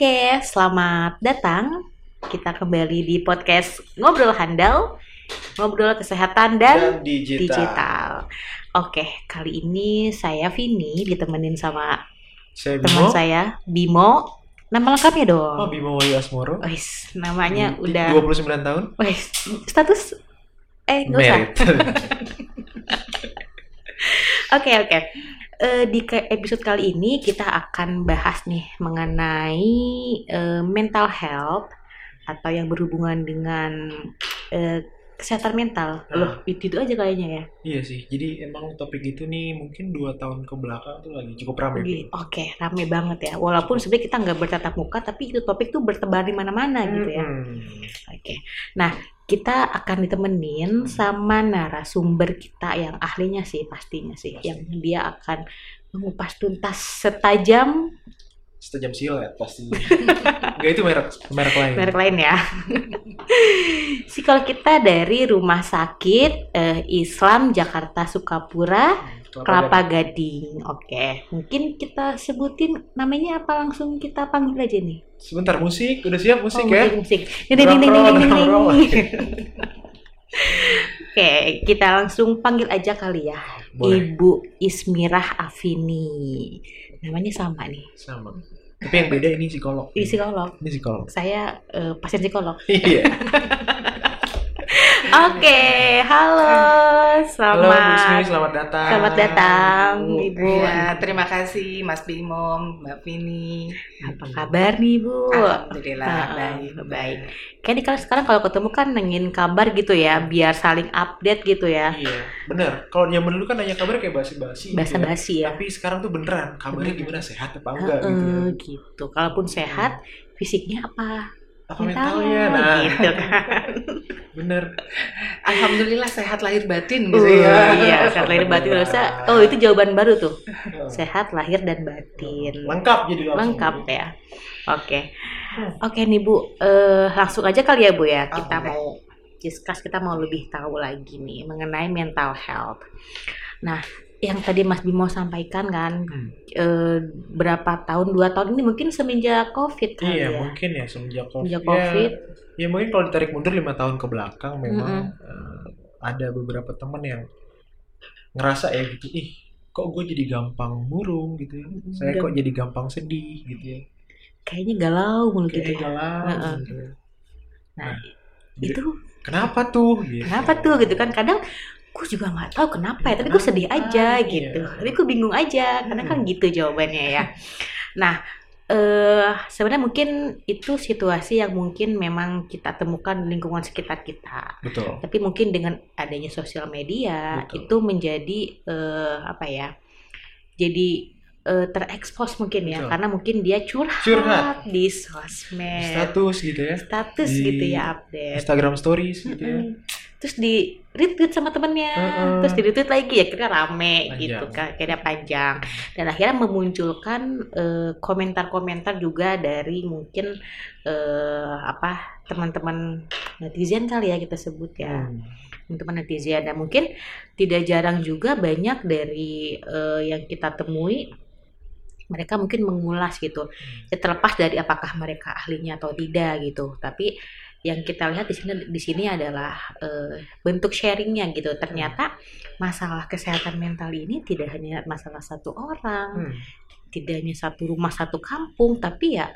Oke, selamat datang. Kita kembali di podcast Ngobrol Handal, ngobrol kesehatan dan, dan digital. digital. Oke, kali ini saya Vini ditemenin sama Saya teman Bimo. saya Bimo. Nama lengkapnya dong. Oh, Bimo Wahyu Asmoro. Wis, namanya Di- udah 29 tahun. Wis, status eh nggak usah. Oke oke. Eh, di episode kali ini kita akan bahas nih mengenai eh, mental health atau yang berhubungan dengan eh, kesehatan mental. Nah. Loh, itu, itu aja kayaknya ya. iya sih. Jadi emang topik itu nih mungkin dua tahun ke belakang tuh lagi cukup ramai. Oke, Oke, rame banget ya. Walaupun sebenarnya kita nggak bertatap muka, tapi itu topik tuh bertebar di mana-mana gitu ya. Hmm. Oke. Nah, kita akan ditemenin sama narasumber kita yang ahlinya sih pastinya sih, Pasti. yang dia akan mengupas tuntas setajam Setajam silet pasti. Enggak itu merek merek lain. merek lain ya. Psikolog kita dari Rumah Sakit eh, Islam Jakarta Sukapura Kelapa Kelapa Gading. Oke, mungkin kita sebutin namanya apa langsung kita panggil aja nih. Gading. Sebentar musik, udah siap musik Oh, ya? musik, ding, drum roll. ding. Oke, kita langsung panggil aja kali ya. Boleh. Ibu Ismirah Afini. Namanya sama nih. Sama. Tapi yang beda ini psikolog. Ini psikolog. Ini psikolog. Saya eh, pasien psikolog. Iya. Oke, halo. Halo Selamat. Bu Ismi, selamat datang. Selamat datang, Bu. Ibu. Ya, terima kasih Mas Bimo, Mbak Vini. Apa kabar nih, Bu? Alhamdulillah Ah, baik. baik. Kayaknya kalau sekarang kalau ketemu kan nengin kabar gitu ya, biar saling update gitu ya. Iya, bener. Kalau zaman dulu kan nanya kabar kayak basi-basi. gitu ya. Basa-basi ya. Tapi sekarang tuh beneran. Kabarnya Bener. gimana? Sehat apa enggak Heeh, gitu. ya. gitu. Kalaupun sehat, fisiknya apa? Apa mentalnya? Nah, gitu kan. bener. Alhamdulillah sehat lahir batin Uh, gitu ya. iya, sehat lahir batin Bisa- Oh, itu jawaban baru tuh. Sehat lahir dan batin. Lengkap jadi langsung. Lengkap ya. Oke. Oke nih Bu, Eh, langsung aja kali ya Bu ya. Oh, Kita boleh. mau discuss, kita mau lebih tahu lagi nih mengenai mental health. Nah, yang tadi Mas Bimo sampaikan kan, Hmm. eh, berapa tahun, dua tahun ini mungkin semenjak COVID kali Iya, ya. mungkin ya semenjak COVID. Semenjak Ya, COVID. Ya, mungkin kalau ditarik mundur lima tahun ke belakang memang Mm-mm. eh, ada beberapa teman yang ngerasa ya gitu, ih kok gue jadi gampang murung gitu ya. Saya Gam- kok jadi gampang sedih gitu ya. Kayaknya galau mulu gitu ya. galau Heeh. gitu ya. Nah, Jadi, itu kenapa tuh? Gitu. kenapa tuh gitu kan? Kadang gue juga nggak tahu kenapa ya, tapi gue sedih aja Kenapa? gitu. Iya. Tapi gue bingung aja, karena kan Hmm. gitu jawabannya ya. Nah, eh sebenarnya mungkin itu situasi yang mungkin memang kita temukan di lingkungan sekitar kita. Betul. Tapi mungkin dengan adanya sosial media Betul. itu menjadi eh, apa ya? Jadi eh, terekspos mungkin ya, Betul. karena mungkin dia curhat, Curhat. di sosmed, Status gitu ya. status Di gitu ya update. Instagram stories gitu ya. Terus di retweet sama temennya, Heeh. terus di retweet lagi ya kira rame Panjang. gitu kan, kira panjang. Dan akhirnya memunculkan eh, komentar-komentar juga dari mungkin eh, apa teman-teman netizen kali ya kita sebut ya, Hmm. teman-teman netizen. Dan mungkin tidak jarang juga banyak dari eh, yang kita temui mereka mungkin mengulas gitu ya, terlepas dari apakah mereka ahlinya atau tidak gitu tapi yang kita lihat di sini di sini adalah eh, bentuk sharingnya gitu ternyata masalah kesehatan mental ini tidak hanya masalah satu orang Hmm. tidak hanya satu rumah satu kampung tapi ya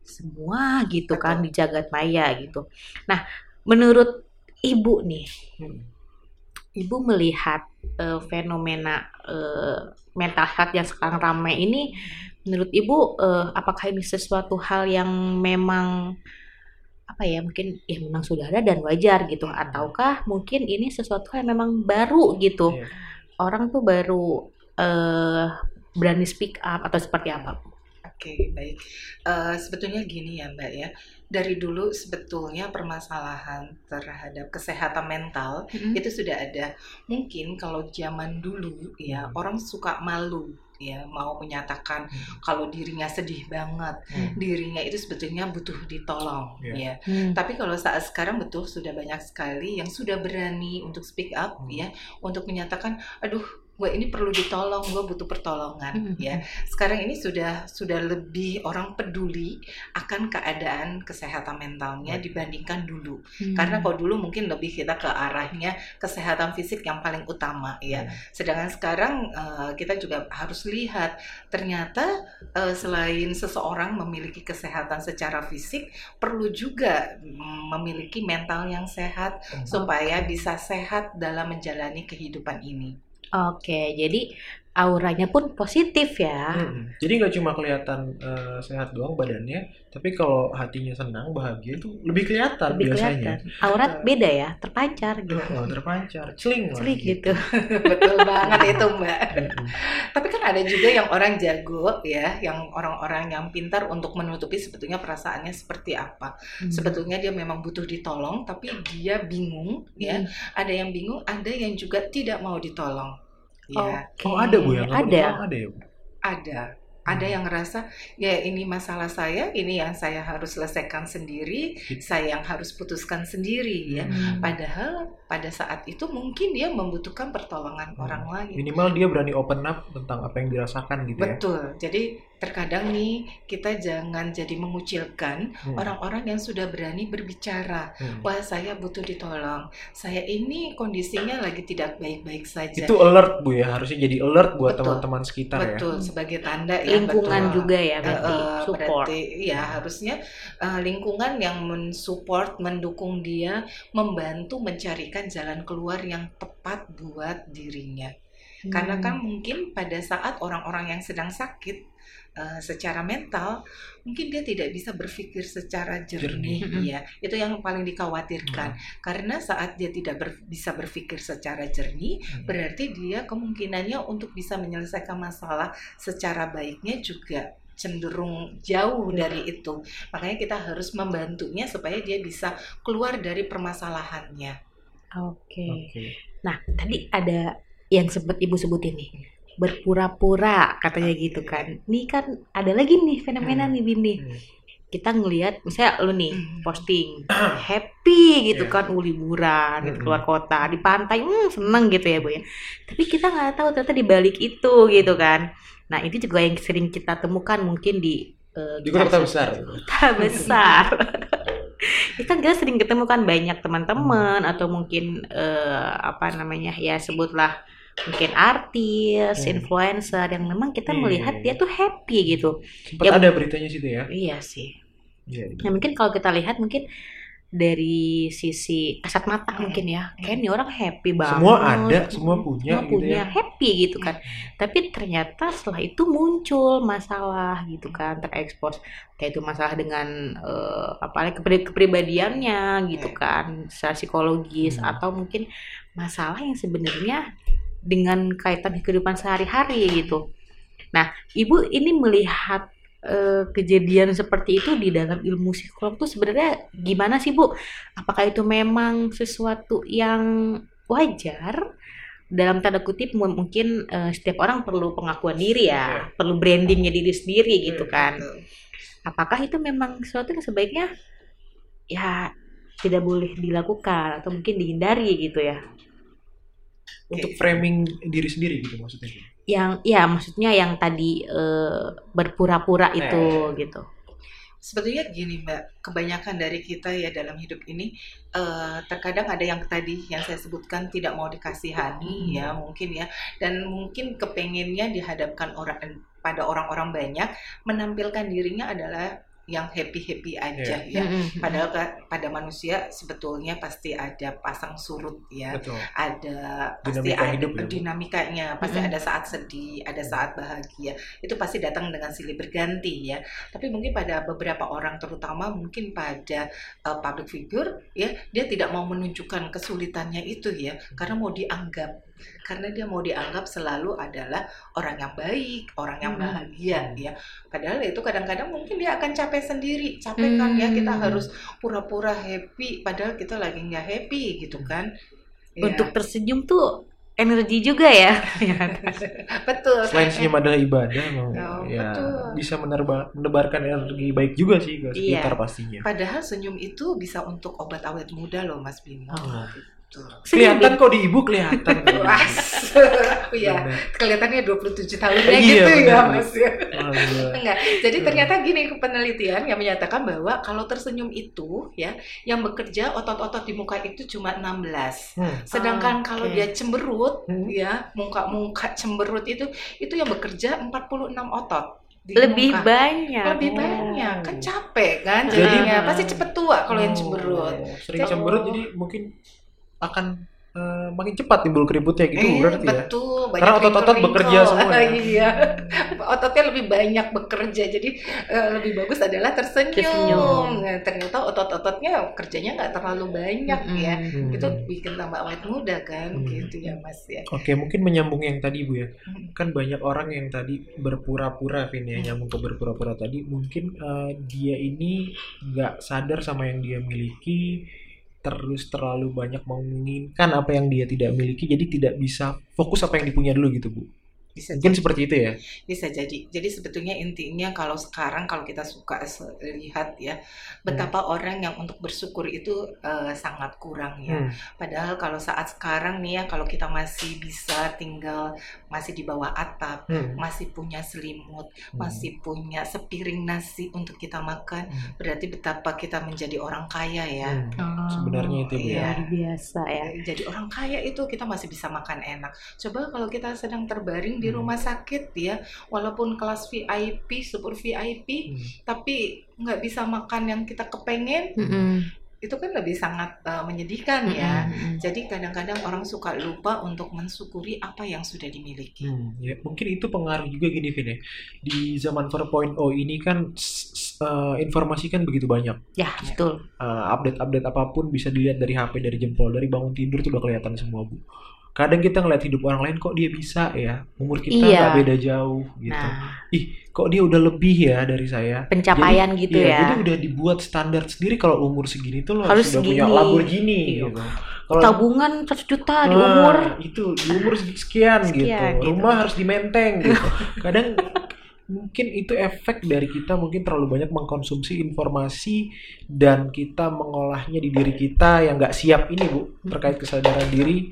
semua gitu kan di jagat maya gitu nah menurut ibu nih Hmm. ibu melihat eh, fenomena eh, mental health yang sekarang ramai ini menurut ibu eh, apakah ini sesuatu hal yang memang apa ya mungkin ya memang sudah ada dan wajar gitu ataukah mungkin ini sesuatu yang memang baru gitu Iya. orang tuh baru eh, berani speak up atau seperti apa Oke, baik. Eh, sebetulnya gini ya, Mbak ya. Dari dulu sebetulnya permasalahan terhadap kesehatan mental itu sudah ada. Mungkin kalau zaman dulu ya Hmm. orang suka malu ya mau menyatakan Hmm. kalau dirinya sedih banget, Hmm. dirinya itu sebetulnya butuh ditolong Iya. ya. Hmm. Tapi kalau saat sekarang betul sudah banyak sekali yang sudah berani untuk speak up Hmm. ya, untuk menyatakan, aduh gue ini perlu ditolong, gue butuh pertolongan, Hmm. ya. Sekarang ini sudah sudah lebih orang peduli akan keadaan kesehatan mentalnya dibandingkan dulu. Hmm. Karena kalau dulu mungkin lebih kita ke arahnya kesehatan fisik yang paling utama, ya. Sedangkan sekarang eh, kita juga harus lihat ternyata eh, selain seseorang memiliki kesehatan secara fisik, perlu juga mm, memiliki mental yang sehat Hmm. supaya bisa sehat dalam menjalani kehidupan ini. Oke, jadi auranya pun positif ya. Mm-mm. Jadi nggak cuma kelihatan eh, sehat doang badannya, tapi kalau hatinya senang, bahagia itu lebih kelihatan Lebih biasanya. kelihatan. Aurat beda ya, terpancar gitu. Oh, terpancar, celing lah. Celik gitu. Betul banget itu, Mbak. Tapi kan ada juga yang orang jago ya, yang orang-orang yang pintar untuk menutupi sebetulnya perasaannya seperti apa. Hmm. Sebetulnya dia memang butuh ditolong, tapi dia bingung ya. Hmm. Ada yang bingung, ada yang juga tidak mau ditolong. Ya, Oke. Oh ada bu yang Ada. ada ya bu. ada. Ada yang ngerasa ya ini masalah saya, ini yang saya harus selesaikan sendiri, saya yang harus putuskan sendiri ya. Hmm. Padahal pada saat itu mungkin dia membutuhkan pertolongan Hmm. orang lain. Minimal dia berani open up tentang apa yang dirasakan gitu ya. Betul. Jadi terkadang nih kita jangan jadi mengucilkan Hmm. orang-orang yang sudah berani berbicara. Hmm. Wah, saya butuh ditolong. Saya ini kondisinya lagi tidak baik-baik saja. Itu alert bu ya, harusnya jadi alert buat Betul. teman-teman sekitar ya. betul sebagai tanda ya Lingkungan betul. juga ya berarti eh, support. berarti ya harusnya eh, lingkungan yang mensupport, mendukung dia, membantu mencarikan jalan keluar yang tepat buat dirinya. Karena Hmm. kan mungkin pada saat orang-orang yang sedang sakit eh, secara mental, mungkin dia tidak bisa berpikir secara jernih, Jernih. ya. Itu yang paling dikhawatirkan. Karena saat dia tidak ber- bisa berpikir secara jernih, Hmm. berarti dia kemungkinannya untuk bisa menyelesaikan masalah secara baiknya juga cenderung jauh Ya. dari itu. Makanya kita harus membantunya supaya dia bisa keluar dari permasalahannya. Oke. Oke. Nah, tadi ada yang sempat Ibu sebutin nih. Berpura-pura katanya gitu kan. Ini kan ada lagi nih fenomena Hmm. nih Bini. Hmm. Kita ngelihat misalnya lu nih Hmm. posting happy gitu Iya. kan uh, liburan gitu Hmm. keluar kota di pantai hmm, seneng gitu ya Bu ya. Tapi kita nggak tahu ternyata di balik itu gitu kan. Nah, itu juga yang sering kita temukan mungkin di eh, Di kota besar. kota besar. Ya kan kita sering ketemu kan banyak teman-teman atau mungkin eh, apa namanya ya sebutlah mungkin artis, Hmm. influencer yang memang kita Iya. melihat dia tuh happy gitu. Sempat Ya, ada beritanya situ ya. Iya sih. Iya. Nah mungkin kalau kita lihat mungkin dari sisi kasat mata mungkin ya, kayak ini orang happy banget. Semua ada, semua punya Semua gitu punya ya. happy gitu kan. Tapi ternyata setelah itu muncul masalah gitu kan, terekspos kayak itu masalah dengan eh, apalagi kepri- kepribadiannya gitu kan, secara psikologis Hmm. atau mungkin masalah yang sebenarnya dengan kaitan kehidupan sehari-hari gitu. Nah, Ibu ini melihat eh, kejadian seperti itu di dalam ilmu psikolog tuh sebenarnya gimana sih Bu? Apakah itu memang sesuatu yang wajar? Dalam tanda kutip mu- mungkin eh, setiap orang perlu pengakuan diri ya, perlu brandingnya diri sendiri gitu kan. Apakah itu memang sesuatu yang sebaiknya ya tidak boleh dilakukan atau mungkin dihindari gitu ya? Untuk framing diri sendiri gitu maksudnya. Yang ya maksudnya yang tadi eh, berpura-pura itu gitu. Sebetulnya gini Mbak, kebanyakan dari kita ya dalam hidup ini eh, terkadang ada yang tadi yang saya sebutkan tidak mau dikasihani Hmm. ya mungkin ya dan mungkin kepengennya dihadapkan orang pada orang-orang banyak menampilkan dirinya adalah yang happy-happy aja ya. Mm-mm. Padahal ka- pada manusia sebetulnya pasti ada pasang surut ya Betul. ada pasti Dinamika ada hidup ya, dinamikanya pasti Mm-mm. ada saat sedih ada saat bahagia itu pasti datang dengan silih berganti ya tapi mungkin pada beberapa orang terutama mungkin pada uh, public figure ya dia tidak mau menunjukkan kesulitannya itu ya karena mau dianggap karena dia mau dianggap selalu adalah orang yang baik orang yang Mm-mm. bahagia ya padahal itu kadang-kadang mungkin dia akan capek sendiri capek kan ya kita Hmm. harus pura-pura happy padahal kita lagi nggak happy gitu kan Ya. Untuk tersenyum tuh energi juga ya. Ya kan? betul Selain senyum adalah ibadah, mau Oh, ya betul. bisa menerba, menebarkan energi baik juga sih ke Iya. sekitar pastinya. padahal senyum itu bisa untuk obat awet muda loh Mas Bimo Oh. Kelihatan kok di ibu kelihatan. Ya Benar. kelihatannya 27 tahunnya Iya, gitu ya benar. Mas ya. Enggak. Jadi Hmm. ternyata gini penelitian yang menyatakan bahwa kalau tersenyum itu ya yang bekerja otot-otot di muka itu cuma 16. Hmm. Sedangkan Oke. kalau dia cemberut Hmm. ya, muka-muka cemberut itu itu yang bekerja 46 otot. di lebih muka. banyak. lebih Oh. banyak kan capek kan Jadi- jadinya pasti cepet tua kalau yang Oh, cemberut Sering Jadi- cemberut jadi mungkin akan eh, makin cepat timbul keriputnya gitu Eh, berarti ya. betul, banyak Karena otot-otot bekerja semua ya. iya. Ototnya lebih banyak bekerja. Jadi eh, lebih bagus adalah tersenyum. Tersenyum. Nah, ternyata otot-ototnya kerjanya nggak terlalu banyak Mm-mm. ya. Hmm. Itu bikin tambah awet muda kan Hmm. gitu ya Mas ya. Oke, mungkin menyambung yang tadi Bu ya. Hmm. Kan banyak orang yang tadi berpura-pura Vin ya, Hmm. nyambung ke berpura-pura tadi. Mungkin eh, dia ini nggak sadar sama yang dia miliki, terus terlalu banyak menginginkan apa yang dia tidak miliki, jadi tidak bisa fokus apa yang dipunya dulu gitu Bu. Bisa Mungkin seperti itu ya. Bisa jadi. Jadi sebetulnya intinya kalau sekarang kalau kita suka lihat ya betapa orang yang untuk bersyukur itu eh, sangat kurang ya. Hmm. Padahal kalau saat sekarang nih ya kalau kita masih bisa tinggal masih di bawah atap, Hmm. masih punya selimut, Hmm. masih punya sepiring nasi untuk kita makan, Hmm. berarti betapa kita menjadi orang kaya ya. Hmm. Oh, Sebenarnya itu, ya. luar biasa ya. Jadi orang kaya itu kita masih bisa makan enak. Coba kalau kita sedang terbaring di Hmm. rumah sakit ya, walaupun kelas VIP, super VIP, Hmm. tapi nggak bisa makan yang kita kepengen, Mm-mm. itu kan lebih sangat uh, menyedihkan ya. Mm-mm. Jadi kadang-kadang orang suka lupa untuk mensyukuri apa yang sudah dimiliki. Hmm, ya mungkin itu pengaruh juga gini Vin ya. Di zaman 4.0 ini kan eh, informasi kan begitu banyak. Ya, betul. Eh, update-update apa pun bisa dilihat dari HP, dari jempol, dari bangun tidur tuh udah kelihatan semua bu. Kadang kita ngeliat hidup orang lain kok dia bisa ya, umur kita Iya. nggak beda jauh gitu. Nah, Kok dia udah lebih ya dari saya. pencapaian gitu Iya, ya. Jadi udah dibuat standar sendiri kalau umur segini tuh lo Harus sudah punya segini. Lamborghini Iya. gitu. Kalau Tabungan 100 juta di Nah, umur itu di umur sekian, Sekian, gitu. gitu. Rumah harus dimenteng gitu. Kadang mungkin itu efek dari kita mungkin terlalu banyak mengkonsumsi informasi dan kita mengolahnya di diri kita yang nggak siap ini bu terkait kesadaran diri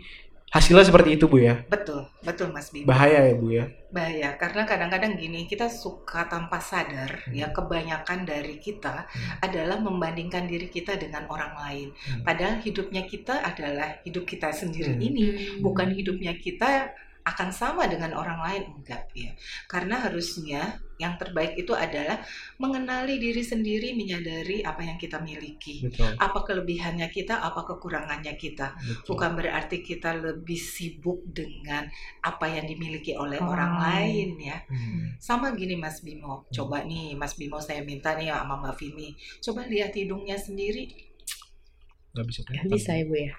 hasilnya seperti itu bu ya Betul, betul Mas Bimo. bahaya ya bu ya Bahaya karena kadang-kadang gini kita suka tanpa sadar Hmm. ya kebanyakan dari kita Hmm. adalah membandingkan diri kita dengan orang lain. Hmm. Padahal hidupnya kita adalah hidup kita sendiri Hmm. ini, Hmm. bukan hidupnya kita akan sama dengan orang lain enggak ya. Karena harusnya yang terbaik itu adalah mengenali diri sendiri, menyadari apa yang kita miliki. betul, Apa kelebihannya kita, apa kekurangannya kita. betul. Bukan berarti kita lebih sibuk dengan apa yang dimiliki oleh Orang orang lain. ya. Hmm. Sama gini Mas Bimo, coba nih Mas Bimo saya minta nih sama Mbak Vini, coba lihat hidungnya sendiri, nggak bisa Nggak kelihatan. bisa ya, Bu ya.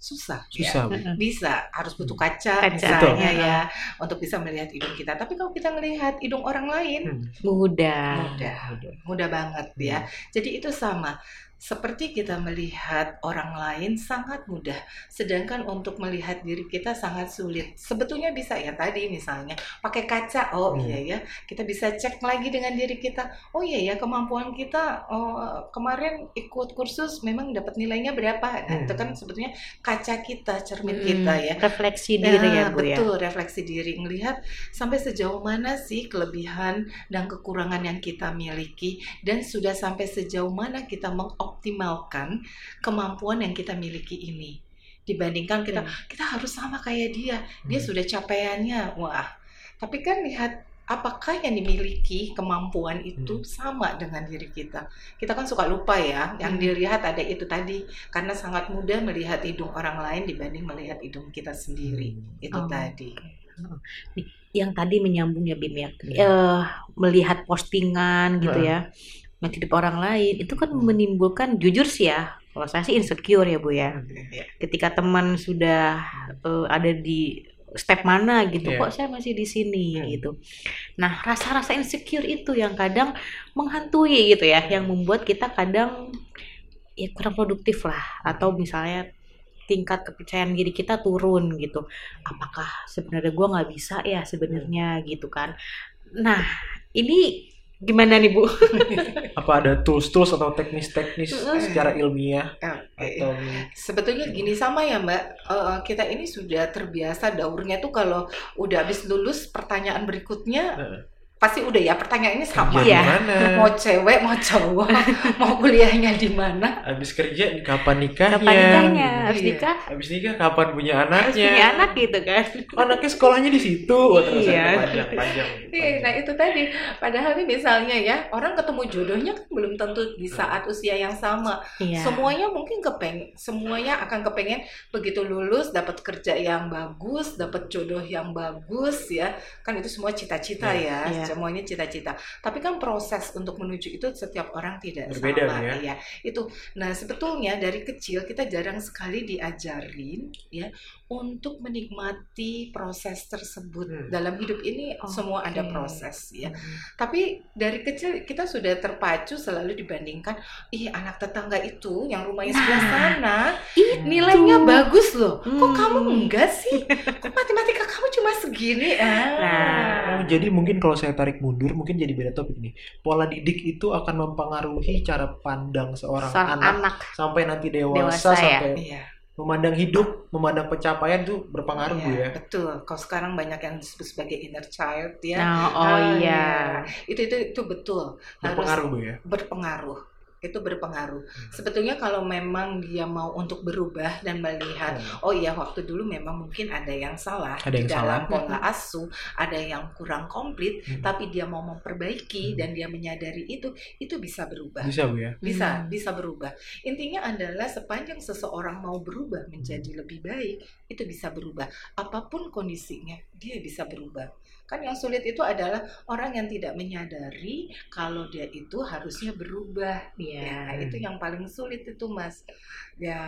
Susah, susah bu ya. Bisa, harus butuh kaca, Kaca. misalnya Betul. ya, untuk bisa melihat hidung kita. Tapi kalau kita melihat hidung orang lain, Hmm. Mudah. mudah, Udah. mudah banget ya. Jadi itu sama. Seperti kita melihat orang lain sangat mudah, sedangkan untuk melihat diri kita sangat sulit. Sebetulnya bisa ya tadi misalnya pakai kaca, oh Hmm. iya ya, kita bisa cek lagi dengan diri kita. Oh iya ya kemampuan kita oh, kemarin ikut kursus memang dapat nilainya berapa? Nah Hmm. itu kan sebetulnya kaca kita, cermin Mm-mm. kita ya. Refleksi diri Nah, ya, Bu ya. betul refleksi diri ngelihat sampai sejauh mana sih kelebihan dan kekurangan yang kita miliki dan sudah sampai sejauh mana kita mengoptimalkan kemampuan yang kita miliki ini dibandingkan kita Hmm. kita harus sama kayak dia dia Hmm. sudah capaiannya wah tapi kan lihat apakah yang dimiliki kemampuan itu Hmm. sama dengan diri kita kita kan suka lupa ya yang Hmm. dilihat ada itu tadi karena sangat mudah melihat hidung orang lain dibanding melihat hidung kita sendiri Hmm. itu Oh, tadi Yang tadi menyambung ya Bim ya. Hmm. Eh, melihat postingan gitu ya. Melihat hidup orang lain itu kan menimbulkan jujur sih ya. Kalau saya sih insecure ya Bu ya. Ketika teman sudah eh, ada di step mana gitu, Iya. kok saya masih di sini Hmm. gitu. Nah, rasa-rasa insecure itu yang kadang menghantui gitu ya, yang membuat kita kadang ya kurang produktif lah atau misalnya tingkat kepercayaan diri kita turun gitu. Apakah sebenarnya gua nggak bisa ya sebenarnya gitu kan? Nah, ini Gimana nih Bu? Apa ada tools-tools atau teknis-teknis secara ilmiah Oke. atau Sebetulnya gini sama ya Mbak, Eh, kita ini sudah terbiasa daurnya tuh kalau udah habis lulus pertanyaan berikutnya. Pasti udah ya pertanyaannya sama. kerja di Iya. Mau cewek, mau cowok, mau kuliahnya di mana? Habis kerja kapan nikahnya? Kapan nikahnya? Harus Iya. nikah? Habis nikah kapan punya anaknya? punya anak gitu kan? Anaknya sekolahnya di situ. Iya. ada panjang, panjang. Iya, nah itu tadi. Padahal nih misalnya ya, orang ketemu jodohnya kan belum tentu di saat usia yang sama. Iya. Semuanya mungkin kepengen, semuanya akan kepengen begitu lulus dapat kerja yang bagus, dapat jodoh yang bagus ya. Kan itu semua cita-cita ya, Semuanya cita-cita. Tapi kan proses untuk menuju itu setiap orang tidak Berbeda, sama ya. ya. Itu. Nah, sebetulnya dari kecil kita jarang sekali diajarin ya untuk menikmati proses tersebut. Hmm. Dalam hidup ini Oke. semua ada proses ya. Hmm. Tapi dari kecil kita sudah terpacu selalu dibandingkan, ih anak tetangga itu yang rumahnya sebelah Nah, sana Itu. nilainya bagus loh. Kok Hmm. kamu enggak sih? Kok matematika kamu cuma segini? Ah. Nah. Oh, jadi mungkin kalau saya tarik mundur mungkin jadi beda topik nih. Pola didik itu akan mempengaruhi cara pandang seorang Seorang anak, anak. sampai nanti dewasa, Dewasa, ya. sampai Iya, memandang hidup, memandang pencapaian tuh berpengaruh Bu, iya, ya. betul. Kalau sekarang banyak yang disebut sebagai inner child ya. Nah, oh Ah, iya. Itu itu itu betul. Harus Berpengaruh Bu ya. berpengaruh. Itu berpengaruh. Hmm. Sebetulnya kalau memang dia mau untuk berubah dan melihat Hmm. Oh iya, waktu dulu memang mungkin ada yang salah Ada di yang dalam salah. pola asuh, ada yang kurang komplit, Hmm. tapi dia mau memperbaiki Hmm. dan dia menyadari itu, itu bisa berubah. Bisa Bu ya. Bisa, Hmm. bisa berubah. Intinya adalah sepanjang seseorang mau berubah menjadi lebih baik, itu bisa berubah. Apa pun kondisinya, dia bisa berubah. Kan yang sulit itu adalah orang yang tidak menyadari kalau dia itu harusnya berubah. Iya. Ya, itu yang paling sulit itu, Mas. Ya,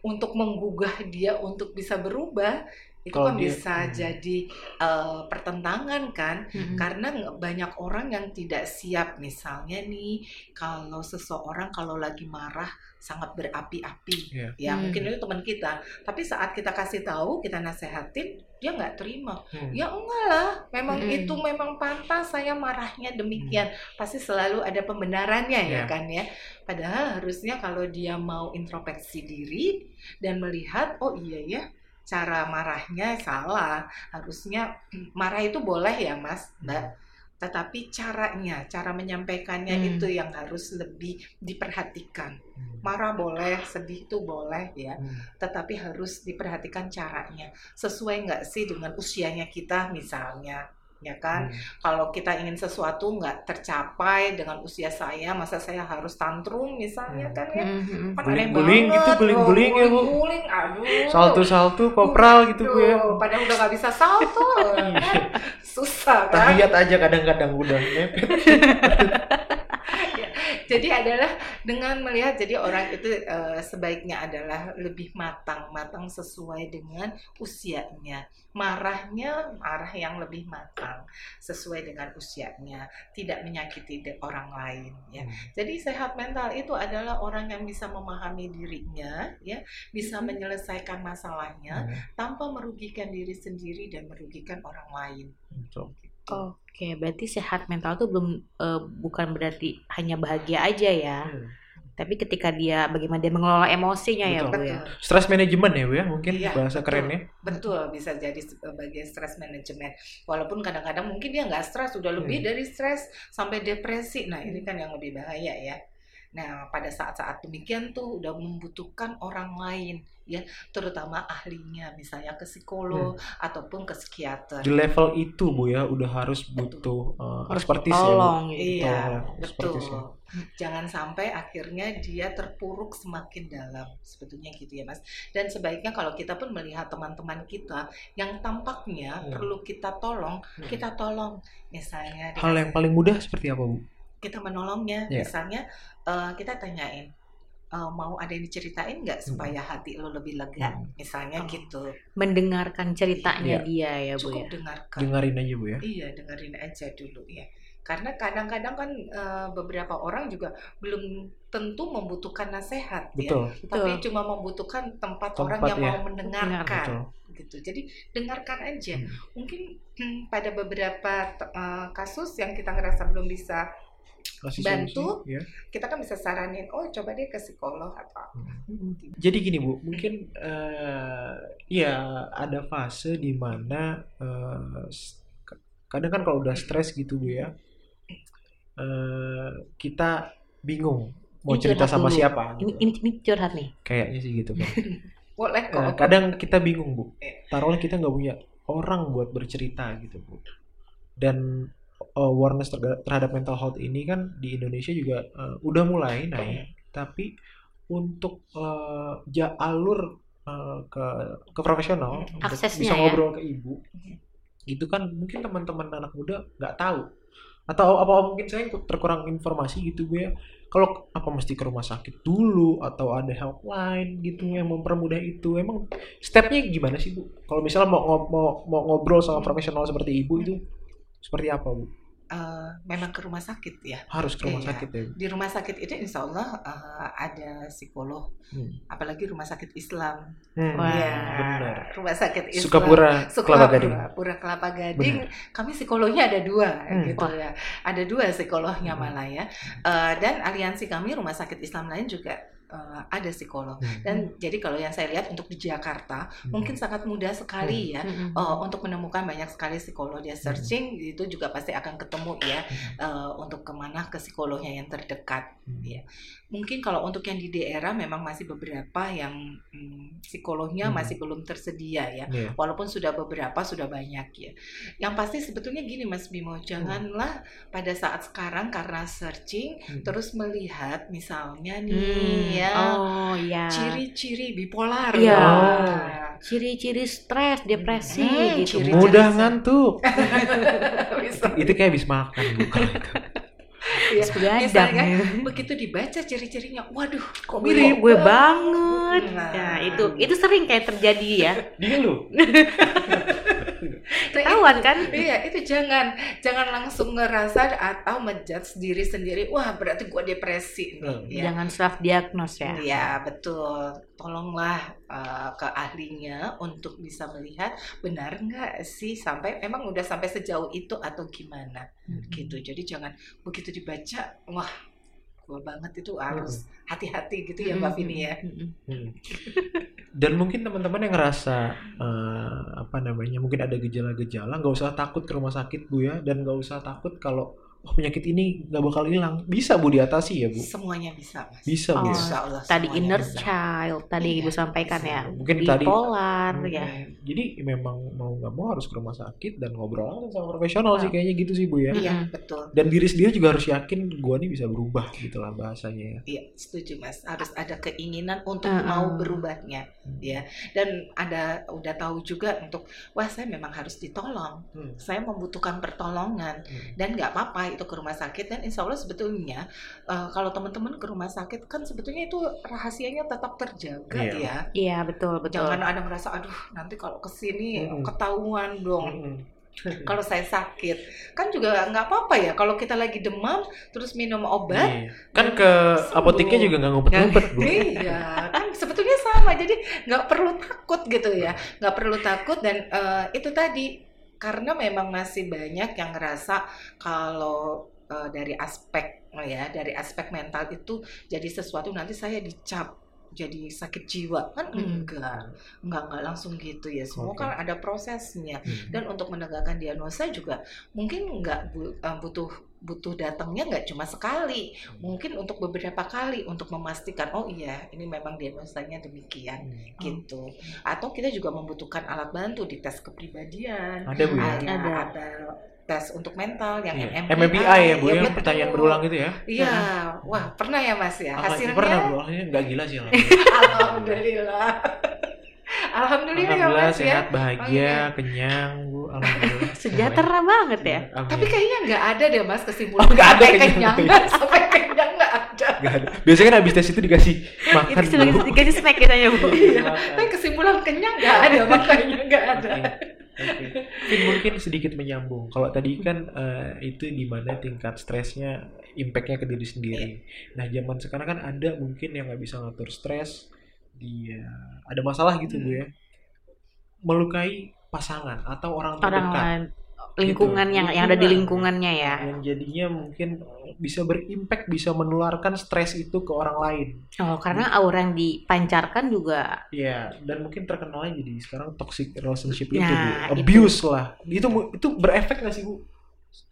untuk menggugah dia untuk bisa berubah, itu Kalau kan dia- bisa hmm. jadi eh, pertentangan kan? Mm-mm. Karena banyak orang yang tidak siap misalnya nih kalau seseorang kalau lagi marah sangat berapi-api Iya. ya Hmm. mungkin itu teman kita tapi saat kita kasih tahu kita nasehatin dia nggak terima Hmm. ya enggak lah memang Mm-mm. itu memang pantas saya marahnya demikian pasti selalu ada pembenarannya ya Iya. kan ya padahal harusnya kalau dia mau introspeksi diri dan melihat oh iya ya cara marahnya salah harusnya marah itu boleh ya mas mbak tetapi caranya cara menyampaikannya Hmm. itu yang harus lebih diperhatikan Hmm. marah boleh sedih itu boleh ya Hmm. tetapi harus diperhatikan caranya sesuai nggak sih dengan usianya kita misalnya ya kan Hmm. kalau kita ingin sesuatu nggak tercapai dengan usia saya masa saya harus tantrum misalnya Hmm. kan ya Mm-mm. Kan aneh Guling-guling banget. gitu, guling-guling ya, Bu. guling-guling aduh Salto-salto, kopral gitu Bu ya. Padahal udah nggak bisa salto kan? susah kan Tahiyat aja kadang-kadang udah. jadi adalah dengan melihat jadi orang itu eh, sebaiknya adalah lebih matang. Matang sesuai dengan usianya. Marahnya marah yang lebih matang sesuai dengan usianya. Tidak menyakiti orang lain ya. Hmm. jadi sehat mental itu adalah orang yang bisa memahami dirinya ya. Bisa menyelesaikan masalahnya Hmm. tanpa merugikan diri sendiri dan merugikan orang lain. Betul. Oke, berarti sehat mental tuh belum eh, bukan berarti hanya bahagia aja ya. Hmm. Tapi ketika dia bagaimana dia mengelola emosinya ya, Bu Betul. ya. betul Stress management ya Bu ya mungkin Iya, bahasa betul. kerennya. Betul, bisa jadi sebagai stress management. Walaupun kadang-kadang mungkin dia nggak stres, sudah lebih Hmm. dari stres sampai depresi. Nah, ini kan yang lebih bahaya ya. Nah, pada saat-saat demikian tuh udah membutuhkan orang lain, ya, terutama ahlinya, misalnya ke psikolog ataupun ke psikiater. Di level itu Bu ya udah harus butuh uh, Harus ya Bu. tolong gitu. Iya, Betul, ya. betul. Jangan sampai akhirnya dia terpuruk semakin dalam. Sebetulnya gitu ya, Mas. Dan sebaiknya kalau kita pun melihat teman-teman kita yang tampaknya Hmm. perlu kita tolong, Hmm. kita tolong. Misalnya Hal yang paling mudah seperti apa Bu? Kita menolongnya, Iya. misalnya eh, kita tanyain eh, mau ada yang diceritain nggak supaya hati lo lebih lega, Hmm. misalnya Oh. gitu. Mendengarkan ceritanya Iya. dia ya, Bu Cukup ya. dengarkan. Dengerin aja Bu ya. Iya, dengerin aja dulu ya. Karena kadang-kadang kan eh, beberapa orang juga belum tentu membutuhkan nasihat ya, Betul. tapi Betul. cuma membutuhkan tempat, Tempat, orang yang ya. mau mendengarkan Betul. gitu. Jadi dengarkan aja. Hmm. Mungkin hmm, pada beberapa eh, kasus yang kita ngerasa belum bisa, Kasih Bantu. solusi, ya. kita kan bisa saranin, oh coba deh ke psikolog atau apa. Jadi gini Bu, mungkin eh ya ada fase di mana s- kadang kan kalau udah stres gitu Bu ya, eh kita bingung mau Ini cerita sama dulu. siapa. Ini, gitu. ini, ini curhat nih. Kayaknya sih gitu kan. Boleh Eh, kok. kadang kita bingung Bu, taruhlah kita nggak punya orang buat bercerita gitu Bu. Dan awareness terga- terhadap mental health ini kan di Indonesia juga eh, udah mulai naik, tapi untuk eh, ja alur eh, ke ke profesional Aksesnya bisa ya. ngobrol ke ibu, itu kan mungkin teman-teman anak muda nggak tahu atau apa mungkin saya terkurang informasi gitu Bu ya. Kalau apa mesti ke rumah sakit dulu atau ada helpline gitu yang mempermudah itu. Emang stepnya gimana sih Bu? Kalau misalnya mau mau mau ngobrol sama profesional seperti ibu itu seperti apa Bu? Eh, memang ke rumah sakit ya. Harus ke rumah Iya. sakit ya? Di rumah sakit itu insya Allah eh, ada psikolog, Hmm. apalagi rumah sakit Islam. Hmm, Wah. Ya, benar. rumah sakit Islam. Sukapura, Kelapa Gading. Sukapura, Pura Kelapa Gading. Kami psikolognya ada dua, Hmm. gitu ya. Ada dua psikolognya Hmm. malah ya. Eh, dan aliansi kami rumah sakit Islam lain juga eh, ada psikolog. Hmm. Dan jadi kalau yang saya lihat untuk di Jakarta Hmm. mungkin sangat mudah sekali ya. Mm-mm. Oh, untuk menemukan banyak sekali psikolog dia searching itu juga pasti akan ketemu ya eh, untuk ke mana ke psikolognya yang terdekat Hmm. ya. mungkin kalau untuk yang di daerah memang masih beberapa yang hmm, psikolognya Hmm. masih belum tersedia ya Iya. walaupun sudah beberapa sudah banyak ya yang pasti sebetulnya gini Mas Bimo janganlah pada saat sekarang karena searching Hmm. terus melihat misalnya nih Hmm, ya Oh iya. ciri-ciri bipolar Iya. Nah, Ciri-ciri stres, depresi Hmm, gitu. ciri- Mudah Ciri-ciri- ngantuk. Itu kayak habis makan Bu kalau itu. Ya, Begadang. misalnya begitu dibaca ciri-cirinya waduh kok Mirip gue banget. Nah. Nah, itu itu sering kayak terjadi ya. Dia lu. Nah, Ketahuan kan? Iya, itu jangan jangan langsung ngerasa atau menjudge diri sendiri. Wah, berarti gua depresi Hmm. Ya. Jangan self diagnose ya. Iya, betul. Tolonglah uh, ke ahlinya untuk bisa melihat benar nggak sih sampai emang udah sampai sejauh itu atau gimana gitu. Jadi jangan begitu dibaca, wah, gua banget itu harus hati-hati gitu ya Mbak Vini ya. Hmm. Dan mungkin teman-teman yang ngerasa eh, apa namanya mungkin ada gejala-gejala nggak usah takut ke rumah sakit bu ya dan nggak usah takut kalau oh, penyakit ini nggak bakal hilang bisa bu diatasi ya bu Semuanya bisa, Mas. bisa bu Oh, ya? Insya Allah Tadi inner bisa. child tadi Iya, ibu sampaikan bisa. ya. Mungkin tadi- bipolar Hmm, ya. jadi memang mau nggak mau harus ke rumah sakit dan ngobrol sama profesional sih kayaknya gitu sih bu ya Iya, Mm-mm. betul. dan diri sendiri juga harus yakin gua nih bisa berubah gitu lah bahasanya ya Iya, setuju Mas. Harus ada keinginan untuk Uh-uh. mau berubahnya, Hmm. ya. Dan ada udah tahu juga untuk wah saya memang harus ditolong. Hmm. Saya membutuhkan pertolongan Hmm. dan nggak apa-apa itu ke rumah sakit dan insya Allah sebetulnya eh, kalau teman-teman ke rumah sakit kan sebetulnya itu rahasianya tetap terjaga Iya. ya. Iya betul betul. Jangan ada merasa aduh nanti kalau ke sini Mm-mm. ketahuan dong. Hmm. Kalau saya sakit kan juga nggak apa-apa ya. Kalau kita lagi demam terus minum obat Iya. kan ke Sembuh. apoteknya juga nggak ngumpet-ngumpet bu Iya, kan sebetulnya sama. Jadi nggak perlu takut gitu ya, nggak perlu takut dan eh, itu tadi karena memang masih banyak yang ngerasa kalau eh, dari aspek oh ya dari aspek mental itu jadi sesuatu nanti saya dicap jadi sakit jiwa kan Hmm. enggak enggak enggak langsung gitu ya semua Oke. kan ada prosesnya Hmm. dan untuk menegakkan diagnosa juga mungkin nggak bu- eh, butuh butuh datangnya nggak cuma sekali. Mungkin untuk beberapa kali untuk memastikan oh iya ini memang diagnosanya demikian Hmm. gitu. Atau kita juga membutuhkan alat bantu di tes kepribadian ada bu ya? ada, Ada. ada tes untuk mental yang Iya. MMPI, MMPI ya bu Iya, yang betul. pertanyaan berulang itu ya? Iya. Wah pernah ya mas ya? Hasilnya? pernah bu? Alhamdulillah nggak gila sih alhamdulillah, alhamdulillah. Alhamdulillah, ya Alhamdulillah mas ya? sehat bahagia Oh, iya. kenyang bu. Alhamdulillah Sejahtera banget ya. Amin. tapi kayaknya nggak ada deh mas kesimpulan Oh, nggak ada sampai kenyang. kenyang sampai kenyang nggak ada Nggak ada. biasanya kan habis tes itu dikasih makan Itu sudah bu dikasih snack katanya bu. Iya, tapi kesimpulan kenyang nggak ada makanya nggak ada. Oke. Oke. Vin, mungkin sedikit menyambung. Kalau tadi kan eh, itu di mana tingkat stresnya, impactnya ke diri sendiri. Nah, zaman sekarang kan ada mungkin yang nggak bisa ngatur stres, dia ada masalah gitu bu ya, melukai pasangan atau orang orang terdekat. lain lingkungan Gitu. yang yang ada di Lingkungan. lingkungannya ya yang jadinya mungkin bisa berimpact, bisa menularkan stres itu ke orang lain. oh karena aura yang dipancarkan juga Iya, dan mungkin terkenalnya jadi sekarang toxic relationship itu, Nah, itu. Abuse lah. Itu itu berefek nggak sih, Bu?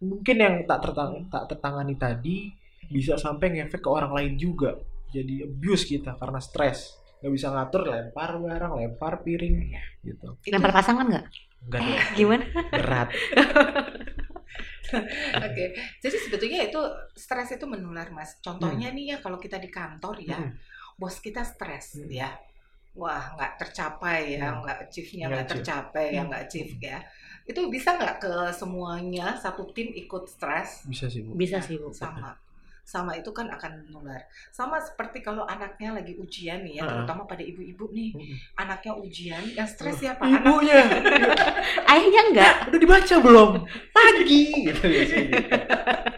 Mungkin yang tak tertang tak tertangani tadi bisa sampai ngefek ke orang lain juga. Jadi abuse kita karena stres. Nggak bisa ngatur, lempar barang, lempar piring gitu. Itu- lempar pasangan nggak Enggak dong, gimana berat. Oke, jadi sebetulnya itu stres itu menular, Mas. Contohnya nih ya, kalau kita di kantor ya, Hmm. bos kita stres Hmm. ya, wah nggak tercapai ya, Hmm. nggak achieve-nya Nggak nggak achieve. tercapai ya, Hmm. nggak achieve ya. Itu bisa nggak ke semuanya satu tim ikut stres? Bisa sih, Bu. bisa sih bu sama sama itu kan akan menular sama seperti kalau anaknya lagi ujian nih ya Ah. terutama pada ibu-ibu nih Mm-mm. anaknya ujian yang stres siapa anak Ibunya ayahnya nggak udah dibaca belum? Lagi gitu biasanya.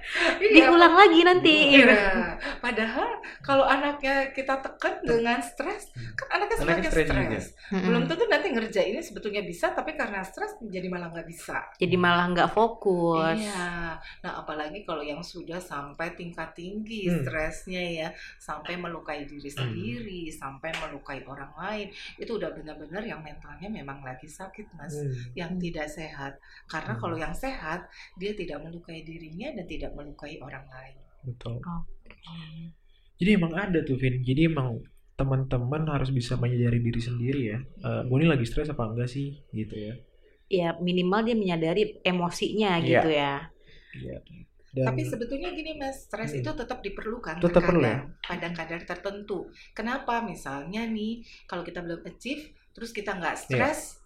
Iya, diulang lagi nanti Iya. Padahal kalau anaknya kita tekan dengan stres, kan anaknya Hmm. Anaknya semakin stres. Belum tentu nanti ngerjainnya sebetulnya bisa, tapi karena stres jadi malah nggak bisa. jadi malah nggak fokus Iya. Nah, apalagi kalau yang sudah sampai tingkat tinggi Hmm. stresnya ya, sampai melukai diri sendiri, sampai melukai orang lain, itu udah benar-benar yang mentalnya memang lagi sakit, Mas. Hmm. Yang tidak sehat. Karena Hmm. kalau yang sehat, dia tidak melukai dirinya dan tidak melukai orang lain. Betul. Oke. Jadi emang ada tuh Vin. Jadi emang teman-teman harus bisa menyadari diri sendiri ya. Eh gue ini lagi stres apa enggak sih gitu ya. ya minimal dia menyadari emosinya Iya. gitu ya Iya. Dan Tapi sebetulnya gini mas, stres Hmm. itu tetap diperlukan Tetap perlu terkadang, pada kadar tertentu. Kenapa? Misalnya nih, kalau kita belum achieve, terus kita nggak stres,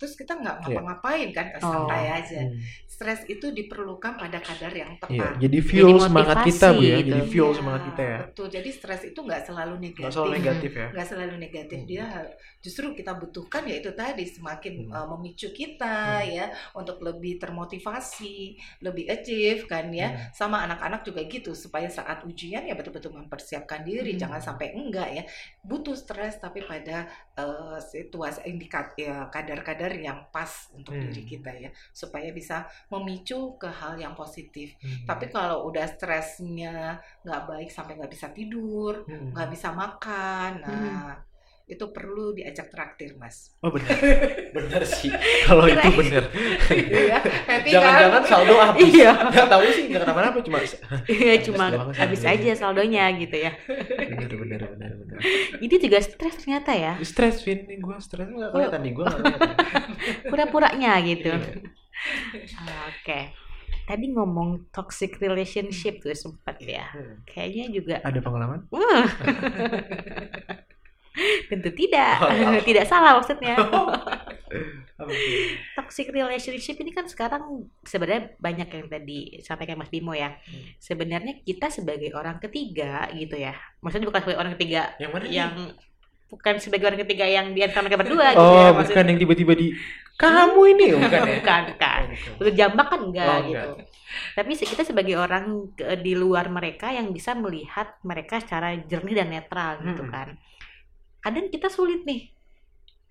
terus kita nggak Iya. ngapa-ngapain kan, Oh. santai aja. Hmm. Stres itu diperlukan pada kadar yang Iya, tepat. jadi fuel Jadi semangat kita Bu ya. gitu. Jadi fuel Iya, semangat kita ya. Betul. Jadi stres itu nggak selalu negatif. Nggak selalu negatif ya. nggak selalu negatif Hmm. dia justru kita butuhkan ya itu tadi semakin Hmm. uh, memicu kita Hmm. ya untuk lebih termotivasi lebih achieve kan ya Hmm. sama anak-anak juga gitu supaya saat ujian ya betul-betul mempersiapkan diri Hmm. jangan sampai enggak ya butuh stres tapi pada uh, situasi indikat ya kadar-kadar yang pas untuk Hmm. diri kita ya supaya bisa memicu ke hal yang positif Hmm. tapi kalau udah stresnya nggak baik sampai nggak bisa tidur Hmm. nggak bisa makan. Nah, itu perlu diajak traktir, Mas. Oh benar. benar sih. Kalau itu benar. Iya, happy Jangan-jangan kan? saldo habis. Iya. Nggak tahu sih nggak kenapa-napa cuma Iya cuma habis aja saldonya gitu ya benar benar benar benar. ini juga stres ternyata ya Stres Vin, nih gue stres nggak kelihatan nih gue pura-puranya gitu Iya. oke tadi ngomong toxic relationship tuh sempat ya Hmm. kayaknya juga Ada pengalaman? Tentu tidak Oh, iya. tidak salah maksudnya toxic relationship ini kan sekarang sebenarnya banyak yang tadi sampaikan Mas Bimo ya. Hmm. Sebenarnya kita sebagai orang ketiga gitu ya. Maksudnya bukan sebagai orang ketiga Yang mana? yang bukan sebagai orang ketiga yang di antara mereka berdua gitu Oh, ya. bukan Maksudnya, yang tiba-tiba di kamu ini, oh, bukan ya? bukan, bukan. Oh, bukan. Untuk jambak kan enggak Oh, gitu. enggak. Tapi kita sebagai orang di luar mereka yang bisa melihat mereka secara jernih dan netral gitu Hmm. kan. Kadang kita sulit nih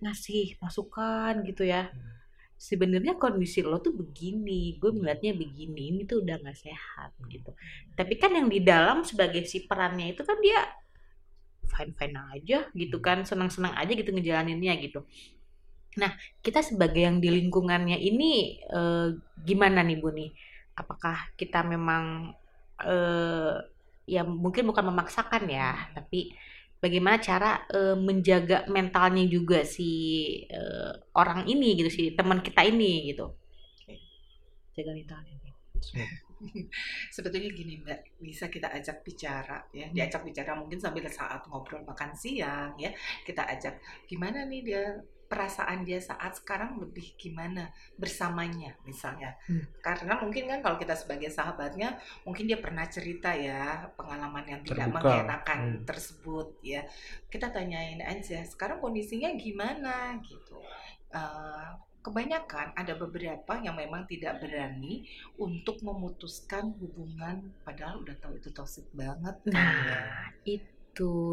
ngasih masukan gitu ya. Hmm. Sebenarnya kondisi lo tuh begini, gue melihatnya begini, ini tuh udah nggak sehat gitu. Tapi kan yang di dalam sebagai si perannya itu kan dia fine fine aja gitu kan, senang-senang aja gitu ngejalaninnya gitu. Nah, kita sebagai yang di lingkungannya ini eh, gimana nih Bu nih? Apakah kita memang eh, ya mungkin bukan memaksakan ya, tapi bagaimana cara eh, menjaga mentalnya juga si eh, orang ini gitu, si teman kita ini gitu. Jaga mentalnya. Sebetulnya gini, Mbak, bisa kita ajak bicara ya. Hmm. Diajak bicara mungkin sambil saat ngobrol makan siang ya. Kita ajak gimana nih dia perasaan dia saat sekarang lebih gimana bersamanya misalnya. Hmm. Karena mungkin kan kalau kita sebagai sahabatnya mungkin dia pernah cerita ya pengalaman yang tidak Terbuka. mengenakan Hmm. tersebut ya. Kita tanyain aja sekarang kondisinya gimana gitu. Eh, kebanyakan ada beberapa yang memang tidak berani untuk memutuskan hubungan padahal udah tahu itu toxic banget. Nah, itu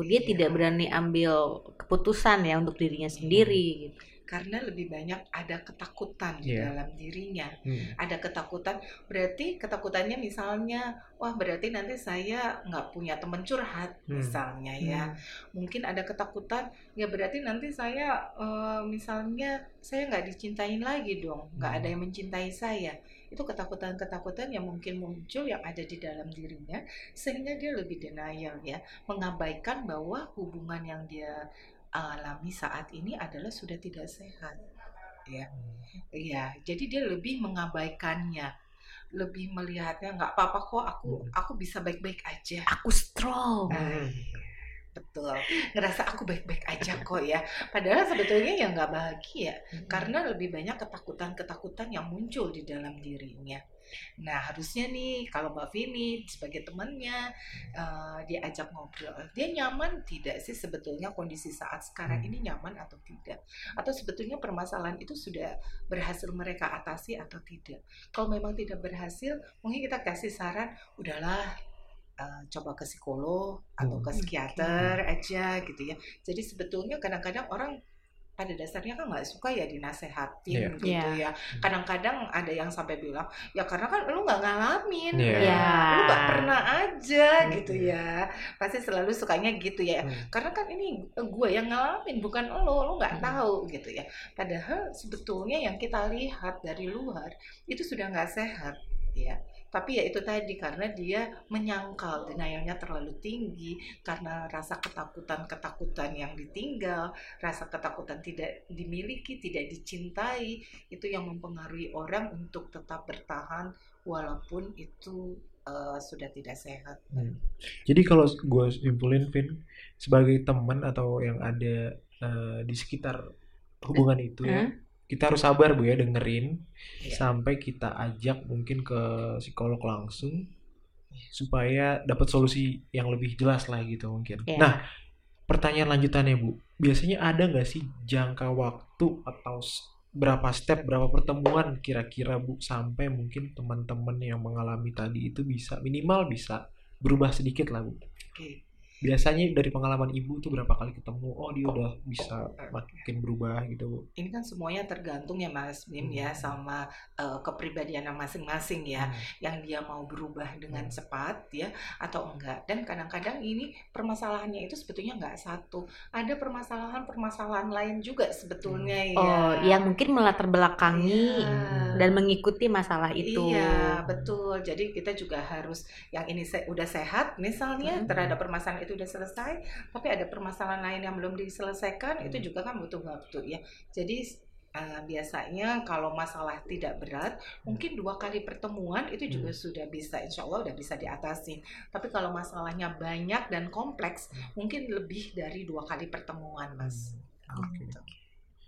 dia Iya. tidak berani ambil keputusan ya untuk dirinya sendiri gitu. Karena lebih banyak ada ketakutan di Iya. dalam dirinya. Hmm. Ada ketakutan, berarti ketakutannya misalnya, wah berarti nanti saya nggak punya teman curhat, Hmm. misalnya ya. Hmm. Mungkin ada ketakutan, ya berarti nanti saya eh, misalnya saya nggak dicintain lagi dong, nggak Hmm. ada yang mencintai saya. Itu ketakutan-ketakutan yang mungkin muncul yang ada di dalam dirinya, sehingga dia lebih denial ya, mengabaikan bahwa hubungan yang dia alami saat ini adalah sudah tidak sehat. Ya, iya. Jadi dia lebih mengabaikannya, lebih melihatnya nggak apa-apa kok, aku Hmm. aku bisa baik-baik aja. Aku strong. Nah, betul. Ngerasa aku baik-baik aja kok ya. Padahal sebetulnya ya nggak bahagia karena lebih banyak ketakutan-ketakutan yang muncul di dalam dirinya. Nah, harusnya nih kalau Mbak Vini sebagai temannya eh, diajak ngobrol, dia nyaman tidak sih sebetulnya kondisi saat sekarang Hmm. ini nyaman atau tidak? Atau sebetulnya permasalahan itu sudah berhasil mereka atasi atau tidak? Kalau memang tidak berhasil, mungkin kita kasih saran, udahlah eh, coba ke psikolog atau ke Hmm. psikiater aja gitu ya. Jadi sebetulnya kadang-kadang orang pada dasarnya kan nggak suka ya dinasehatin Iya. gitu Iya. ya. Kadang-kadang ada yang sampai bilang ya karena kan lu nggak ngalamin, Iya. Iya. lu nggak pernah aja Hmm. gitu ya. Pasti selalu sukanya gitu ya. Hmm. Karena kan ini gue yang ngalamin bukan lo, lo nggak Hmm. tahu gitu ya. Padahal sebetulnya yang kita lihat dari luar itu sudah nggak sehat ya. Tapi ya itu tadi karena dia menyangkal denialnya terlalu tinggi karena rasa ketakutan-ketakutan yang ditinggal, rasa ketakutan tidak dimiliki, tidak dicintai, itu yang mempengaruhi orang untuk tetap bertahan walaupun itu eh, sudah tidak sehat. Hmm. Jadi kalau gue simpulin, Vin, sebagai teman atau yang ada eh, di sekitar hubungan itu ya, Hmm? Kita harus sabar bu ya dengerin Iya. sampai kita ajak mungkin ke psikolog langsung supaya dapat solusi yang lebih jelas lah gitu mungkin. Iya. Nah, pertanyaan lanjutannya bu, biasanya ada nggak sih jangka waktu atau berapa step, berapa pertemuan kira-kira bu sampai mungkin teman-teman yang mengalami tadi itu bisa minimal bisa berubah sedikit lah bu. Oke. Biasanya dari pengalaman ibu tuh berapa kali ketemu, oh dia udah bisa makin berubah gitu bu. Ini kan semuanya tergantung ya Mas Bim ya Hmm. sama eh, kepribadiannya masing-masing ya. yang dia mau berubah dengan Hmm. cepat ya atau enggak dan kadang-kadang ini permasalahannya itu sebetulnya enggak satu ada permasalahan-permasalahan lain juga sebetulnya ya Oh, yang mungkin melatar belakangi Iya. dan mengikuti masalah itu. Iya, betul. Jadi kita juga harus yang ini se- udah sehat misalnya Hmm. terhadap permasalahan itu udah selesai, tapi ada permasalahan lain yang belum diselesaikan itu Hmm. juga kan butuh waktu ya. Jadi eh, biasanya kalau masalah tidak berat, mungkin dua kali pertemuan itu juga Hmm. sudah bisa, insya Allah udah bisa diatasi. Tapi kalau masalahnya banyak dan kompleks, Hmm. mungkin lebih dari dua kali pertemuan, mas. Oke. Gitu.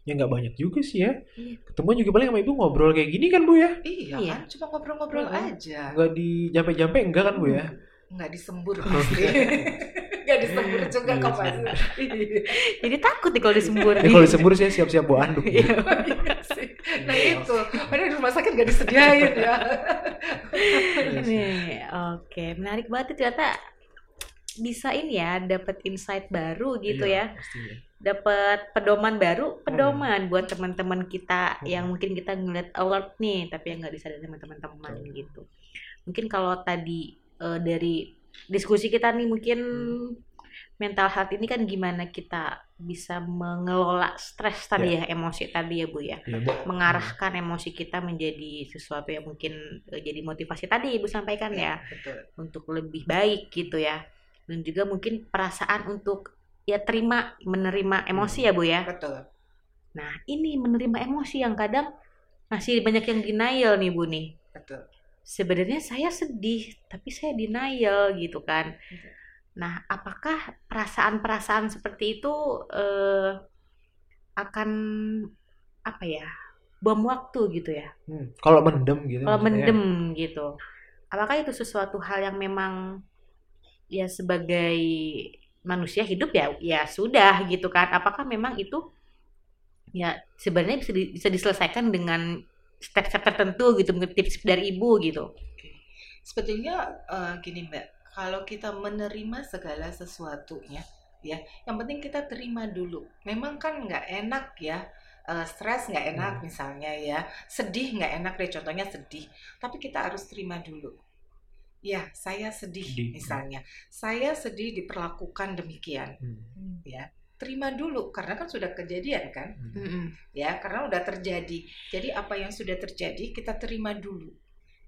Ya nggak banyak juga sih ya. Iya. Ketemu juga paling sama ibu ngobrol kayak gini kan bu ya. Iya, Iya. kan, cuma ngobrol-ngobrol aja. Nggak di jampe-jampe enggak kan bu ya. Nggak disembur pasti nggak disembur juga Iya kok sih. mas Jadi takut nih kalau disembur. Ini kalau disembur saya siap-siap bawa anduk. Iya. Iya sih. nah itu padahal di rumah sakit nggak disediain ya Ini, oke, menarik banget itu ternyata bisa ini ya, dapat insight baru gitu Iya, ya, pastinya. dapat pedoman baru, pedoman buat teman-teman kita Hmm. yang mungkin kita ngeliat alert nih, tapi yang nggak disadari sama teman-teman Betul. gitu. Mungkin kalau tadi eh, dari diskusi kita nih mungkin Hmm. mental health ini kan gimana kita bisa mengelola stres tadi ya, emosi tadi ya Bu ya. Bu. mengarahkan emosi kita menjadi sesuatu yang mungkin eh, jadi motivasi tadi ibu sampaikan ya betul. untuk lebih baik gitu ya. Dan juga mungkin perasaan untuk ya terima menerima emosi ya bu ya? Betul. Nah ini menerima emosi yang kadang masih banyak yang denial nih bu nih. Betul sebenarnya saya sedih tapi saya denial gitu kan nah apakah perasaan-perasaan seperti itu eh, akan apa ya bom waktu gitu ya Hmm, Kalau mendem gitu. kalau maksudnya. mendem gitu apakah itu sesuatu hal yang memang ya sebagai manusia hidup ya ya sudah gitu kan apakah memang itu ya sebenarnya bisa di- bisa diselesaikan dengan step-step tertentu gitu mungkin tips dari ibu gitu Sebetulnya eh, gini Mbak, kalau kita menerima segala sesuatunya, ya, yang penting kita terima dulu. Memang kan nggak enak ya, eh, stres nggak enak Hmm. misalnya ya, sedih nggak enak deh contohnya sedih. Tapi kita harus terima dulu. Ya, saya sedih Sedih. misalnya. Saya sedih diperlakukan demikian. Hmm. Terima dulu karena kan sudah kejadian kan Hmm. Ya karena udah terjadi. Jadi apa yang sudah terjadi kita terima dulu.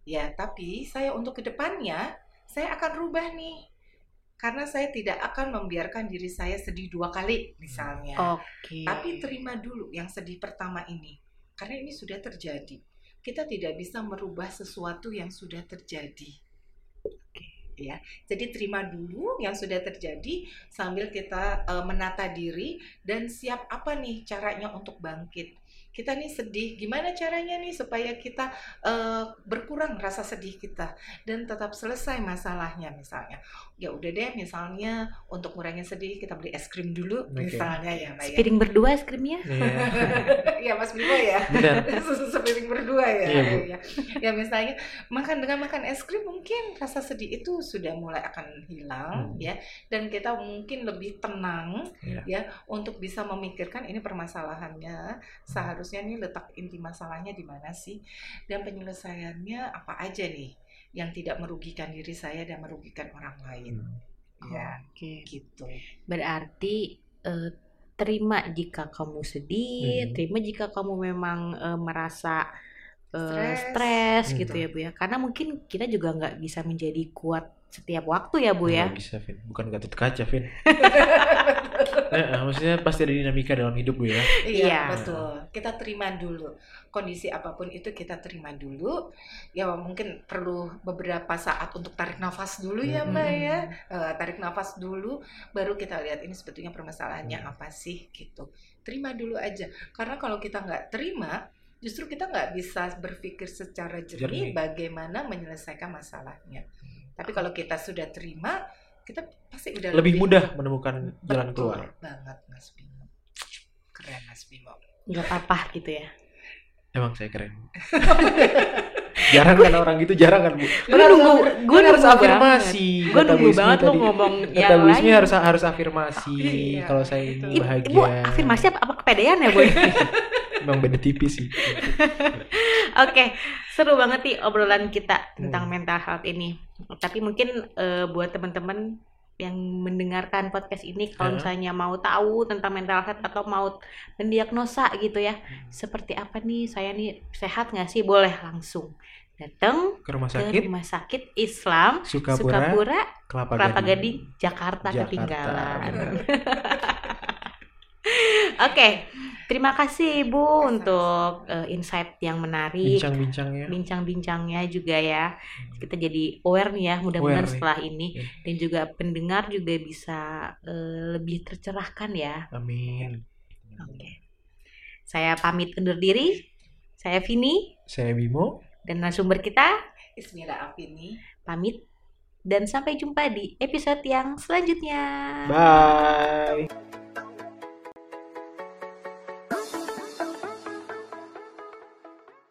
Ya, tapi saya untuk ke depannya saya akan rubah nih. Karena saya tidak akan membiarkan diri saya sedih dua kali misalnya. oke Tapi terima dulu yang sedih pertama ini. Karena ini sudah terjadi. Kita tidak bisa merubah sesuatu yang sudah terjadi. Ya, jadi terima dulu yang sudah terjadi sambil kita eh, menata diri dan siap apa nih caranya untuk bangkit. Kita nih sedih, gimana caranya nih supaya kita eh, berkurang rasa sedih kita dan tetap selesai masalahnya misalnya. Ya udah deh, misalnya untuk ngurangin sedih kita beli es krim dulu Oke. misalnya ya, Mbak ya. Sepiring berdua es krimnya Iya. Iya Mas Bimo ya. Sepiring berdua ya. Iya, Bu. ya. Ya misalnya makan dengan makan es krim mungkin rasa sedih itu sudah mulai akan hilang Hmm. ya dan kita mungkin lebih tenang Iya. ya untuk bisa memikirkan ini permasalahannya seharusnya nih letak inti masalahnya di mana sih dan penyelesaiannya apa aja nih yang tidak merugikan diri saya dan merugikan orang lain. Hmm. Ya, oke gitu. berarti eh, terima jika kamu sedih Hmm. terima jika kamu memang eh, merasa eh, Stres. stres Hmm. gitu ya bu ya karena mungkin kita juga nggak bisa menjadi kuat setiap waktu ya bu ya Nggak bisa, Vin. Bukan Gatot Kaca, Vin. Eh, eh, maksudnya pasti ada dinamika dalam hidup bu ya. Iya. Iya, betul. Kita terima dulu. Kondisi apa pun itu kita terima dulu. Ya mungkin perlu beberapa saat untuk tarik nafas dulu ya Mbak Hmm. ya. Eh, tarik nafas dulu baru kita lihat ini sebetulnya permasalahannya Hmm. apa sih gitu. Terima dulu aja. Karena kalau kita nggak terima justru kita nggak bisa berpikir secara jernih Jernih. bagaimana menyelesaikan masalahnya. Tapi kalau kita sudah terima, kita pasti udah Lebih mudah menemukan jalan keluar. banget Mas Bimo. Keren Mas Bimo. nggak apa-apa gitu ya Emang saya keren. jarang kan orang gitu, jarang kan bu. gue nunggu gue harus afirmasi. gue Bu nunggu banget lo ngomong Kata yang Bu lain harus harus afirmasi. Iya, Kalau saya ini bahagia. ibu afirmasi apa, apa kepedean ya bu Emang beda tipis sih. Oke, seru banget nih obrolan kita tentang Hmm. mental health ini. Tapi mungkin eh, buat teman-teman yang mendengarkan podcast ini, kalau Hah? misalnya mau tahu tentang mental health atau mau mendiagnosa gitu ya, Hmm. seperti apa nih saya nih sehat nggak sih? Boleh langsung datang Ke rumah ke sakit, rumah sakit Islam Sukapura, Sukapura, Kelapa, Kelapa Gading. Gading, Jakarta, Jakarta, ketinggalan. Oke, terima kasih Ibu untuk eh, insight yang menarik. Bincang-bincangnya. bincang-bincangnya juga ya kita jadi aware nih ya mudah-mudahan Aware nih. setelah ini Iya. dan juga pendengar juga bisa eh, lebih tercerahkan ya Amin. oke saya pamit undur diri saya Vini Saya Bimo. dan narasumber kita Ismira Afini. pamit dan sampai jumpa di episode yang selanjutnya Bye.